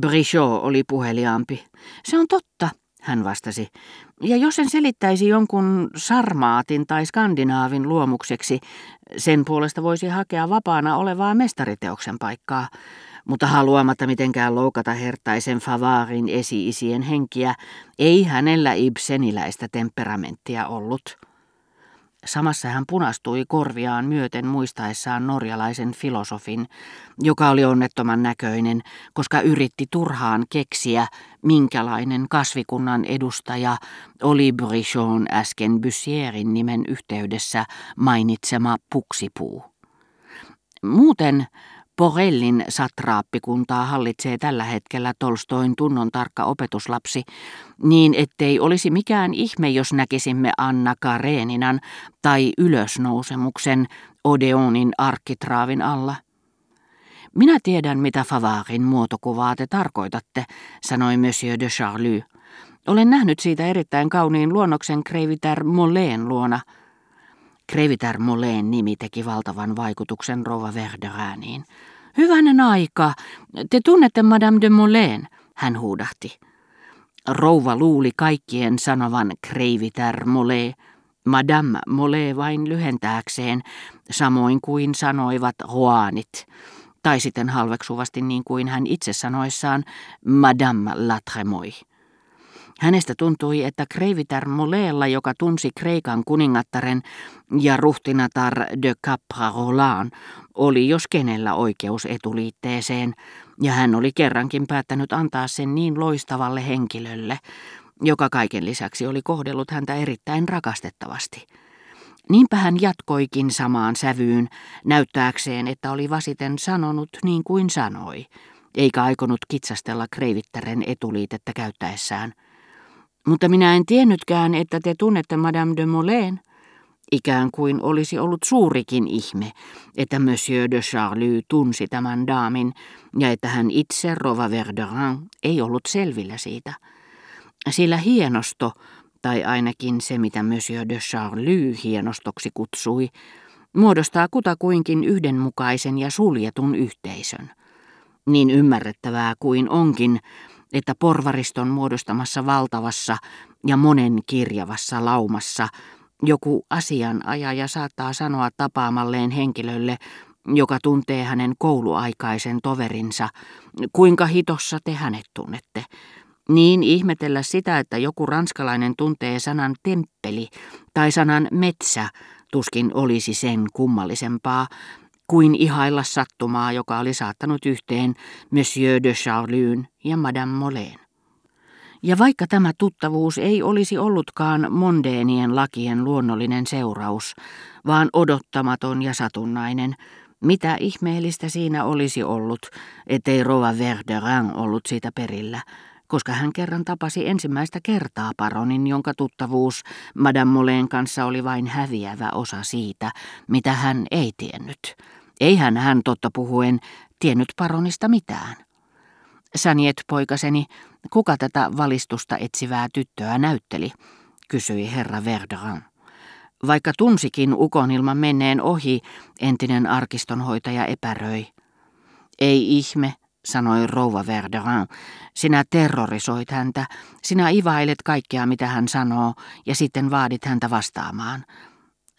Brichot oli puheliaampi. Se on totta, hän vastasi. Ja jos sen selittäisi jonkun sarmaatin tai skandinaavin luomukseksi, sen puolesta voisi hakea vapaana olevaa mestariteoksen paikkaa. Mutta haluamatta mitenkään loukata hertaisen Favarin esi-isien henkiä, ei hänellä Ibseniläistä temperamenttia ollut. Samassa hän punastui korviaan myöten muistaessaan norjalaisen filosofin, joka oli onnettoman näköinen, koska yritti turhaan keksiä, minkälainen kasvikunnan edustaja oli Brichon äsken Bussierin nimen yhteydessä mainitsema puksipuu. Muuten Porellin satraappikuntaa hallitsee tällä hetkellä Tolstoin tunnon tarkka opetuslapsi, niin ettei olisi mikään ihme, jos näkisimme Anna Kareninan tai ylösnousemuksen Odeonin arkkitraavin alla. Minä tiedän, mitä Favarin muotokuvaa te tarkoitatte, sanoi Monsieur de Charlie. Olen nähnyt siitä erittäin kauniin luonnoksen Kreiviter Moleen luona. Kreviter Moleen nimi teki valtavan vaikutuksen Rova Verderääniin. Hyvänen aika, te tunnette Madame de Moleen, hän huudahti. Rouva luuli kaikkien sanovan Kreviter Mole, Madame Mole vain lyhentääkseen, samoin kuin sanoivat Juanit, tai sitten halveksuvasti niin kuin hän itse sanoissaan Madame Latremoy. Hänestä tuntui, että Kreivitar Moleella, joka tunsi Kreikan kuningattaren ja ruhtinatar de Caprarolaan, oli jos kenellä oikeus etuliitteeseen, ja hän oli kerrankin päättänyt antaa sen niin loistavalle henkilölle, joka kaiken lisäksi oli kohdellut häntä erittäin rakastettavasti. Niinpä hän jatkoikin samaan sävyyn, näyttääkseen, että oli vasiten sanonut niin kuin sanoi, eikä aikonut kitsastella kreivittären etuliitettä käyttäessään – mutta minä en tiennytkään, että te tunnette Madame de Moleen. Ikään kuin olisi ollut suurikin ihme, että Monsieur de Charlie tunsi tämän daamin ja että hän itse, Rova Verderin, ei ollut selvillä siitä. Sillä hienosto, tai ainakin se mitä Monsieur de Charlie hienostoksi kutsui, muodostaa kutakuinkin yhdenmukaisen ja suljetun yhteisön. Niin ymmärrettävää kuin onkin, että porvariston muodostamassa valtavassa ja monen kirjavassa laumassa joku asianajaja saattaa sanoa tapaamalleen henkilölle, joka tuntee hänen kouluaikaisen toverinsa, kuinka hitossa te hänet tunnette. Niin ihmetellä sitä, että joku ranskalainen tuntee sanan temppeli tai sanan metsä, tuskin olisi sen kummallisempaa, kuin ihailla sattumaa, joka oli saattanut yhteen Monsieur de Charlyn ja Madame Moleen. Ja vaikka tämä tuttavuus ei olisi ollutkaan mondeenien lakien luonnollinen seuraus, vaan odottamaton ja satunnainen, mitä ihmeellistä siinä olisi ollut, ettei Rova Verderin ollut siitä perillä, koska hän kerran tapasi ensimmäistä kertaa paronin, jonka tuttavuus Madame Moleen kanssa oli vain häviävä osa siitä, mitä hän ei tiennyt. Eihän hän totta puhuen tiennyt paronista mitään. Saniet poikaseni, kuka tätä valistusta etsivää tyttöä näytteli, kysyi herra Verderin. Vaikka tunsikin ukon ilman menneen ohi, entinen arkistonhoitaja epäröi. Ei ihme, sanoi rouva Verderin. Sinä terrorisoit häntä, sinä ivailet kaikkea mitä hän sanoo ja sitten vaadit häntä vastaamaan.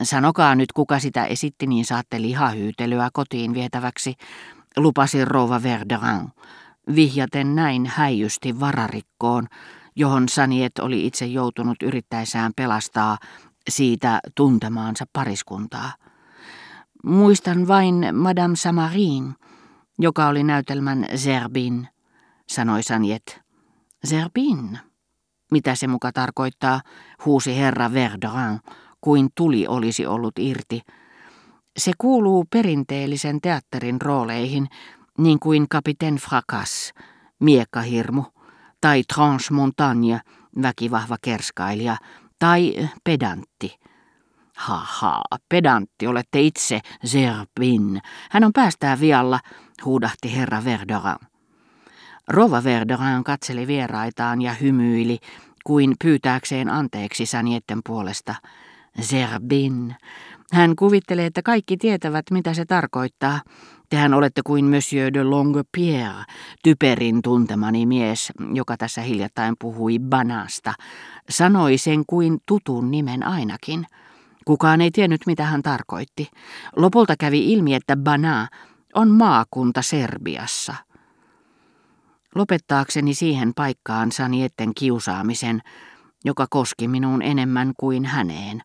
Sanokaa nyt, kuka sitä esitti, niin saatte lihahyytelyä kotiin vietäväksi, lupasi rouva Verderin. Vihjaten näin häijysti vararikkoon, johon Saniet oli itse joutunut yrittäessään pelastaa siitä tuntemaansa pariskuntaa. Muistan vain Madame Samarin, joka oli näytelmän Zerbin, sanoi Saniet. Zerbin? Mitä se muka tarkoittaa, huusi herra Verderin, kuin tuli olisi ollut irti. Se kuuluu perinteellisen teatterin rooleihin, niin kuin Kapiten Fracas, miekkahirmu, tai Tranche Montagne, väkivahva kerskailija, tai pedantti. Haha, pedantti olette itse, Zerbin. Hän on päästään vialla, huudahti herra Verderin. Rova Verderin katseli vieraitaan ja hymyili, kuin pyytääkseen anteeksi Sanietten puolesta. Zerbin, Hän kuvittelee, että kaikki tietävät, mitä se tarkoittaa. Tehän olette kuin Monsieur de Longuepierre, typerin tuntemani mies, joka tässä hiljattain puhui banasta. Sanoi sen kuin tutun nimen ainakin. Kukaan ei tiennyt, mitä hän tarkoitti. Lopulta kävi ilmi, että Bana on maakunta Serbiassa. Lopettaakseni siihen paikkaan Sanietten kiusaamisen, joka koski minuun enemmän kuin häneen,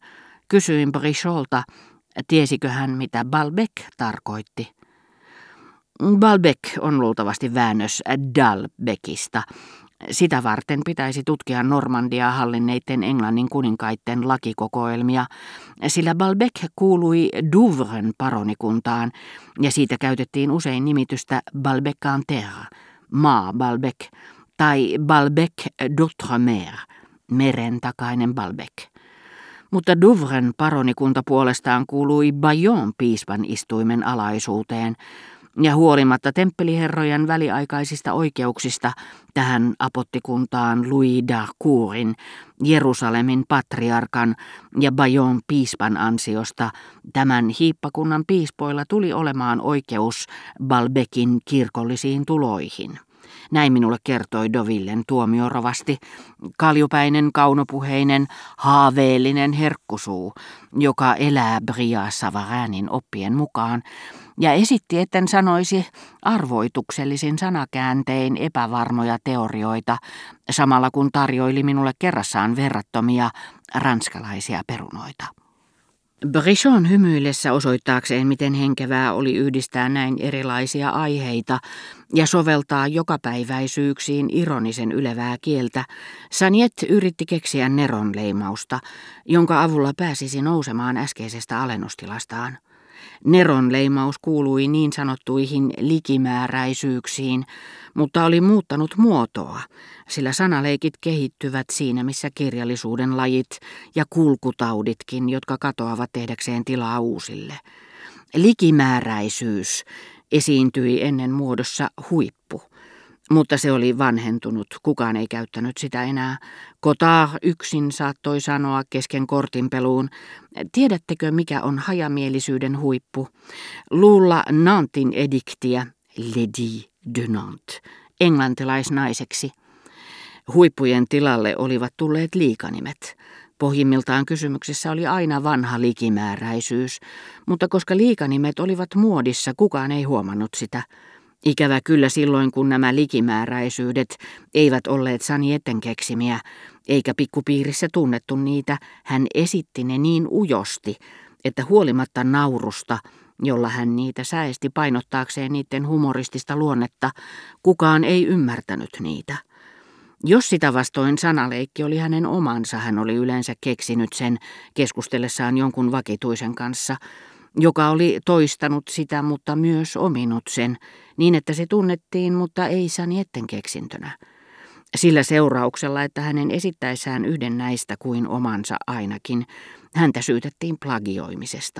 kysyin Bricholta, tiesikö hän, mitä Balbec tarkoitti. Balbec on luultavasti väännös Dalbekista. Sitä varten pitäisi tutkia Normandia hallinneiden Englannin kuninkaitten lakikokoelmia, sillä Balbec kuului Douvren paronikuntaan ja siitä käytettiin usein nimitystä Balbec en terre, maa Balbec, tai Balbec d'Outremer, meren takainen Balbec. Mutta Douvren paronikunta puolestaan kuului Bayon piispan istuimen alaisuuteen, ja huolimatta temppeliherrojen väliaikaisista oikeuksista tähän apottikuntaan Louis d'Arcourin, Jerusalemin patriarkan ja Bayon piispan ansiosta, tämän hiippakunnan piispoilla tuli olemaan oikeus Balbekin kirkollisiin tuloihin. Näin minulle kertoi Dovillen tuomiorovasti, kaljupäinen, kaunopuheinen, haaveellinen herkkusuu, joka elää Bria Savaranin oppien mukaan, ja esitti, etten sanoisi arvoituksellisin sanakääntein epävarmoja teorioita, samalla kun tarjoili minulle kerrassaan verrattomia ranskalaisia perunoita. Brichon hymyillessä osoittaakseen, miten henkevää oli yhdistää näin erilaisia aiheita ja soveltaa jokapäiväisyyksiin ironisen ylevää kieltä, Saniet yritti keksiä Neron leimausta, jonka avulla pääsisi nousemaan äskeisestä alennustilastaan. Neron leimaus kuului niin sanottuihin likimääräisyyksiin, mutta oli muuttanut muotoa, sillä sanaleikit kehittyvät siinä, missä kirjallisuuden lajit ja kulkutauditkin, jotka katoavat tehdäkseen tilaa uusille. Likimääräisyys esiintyi ennen muodossa huippu. Mutta se oli vanhentunut, kukaan ei käyttänyt sitä enää. Kotar yksin saattoi sanoa kesken kortinpeluun, tiedättekö mikä on hajamielisyyden huippu? Luulla Nantin ediktiä, Lady de Nantes, englantilaisnaiseksi. Huippujen tilalle olivat tulleet liikanimet. Pohjimmiltaan kysymyksessä oli aina vanha likimääräisyys, mutta koska liikanimet olivat muodissa, kukaan ei huomannut sitä. Ikävä kyllä silloin, kun nämä likimääräisyydet eivät olleet Sanietten keksimiä, eikä pikkupiirissä tunnettu niitä, hän esitti ne niin ujosti, että huolimatta naurusta, jolla hän niitä säesti painottaakseen niiden humoristista luonnetta, kukaan ei ymmärtänyt niitä. Jos sitä vastoin sanaleikki oli hänen omansa, hän oli yleensä keksinyt sen keskustellessaan jonkun vakituisen kanssa – joka oli toistanut sitä, mutta myös ominut sen, niin että se tunnettiin, mutta ei Sanietten keksintönä. Sillä seurauksella, että hänen esittäessään yhden näistä kuin omansa ainakin, häntä syytettiin plagioimisesta.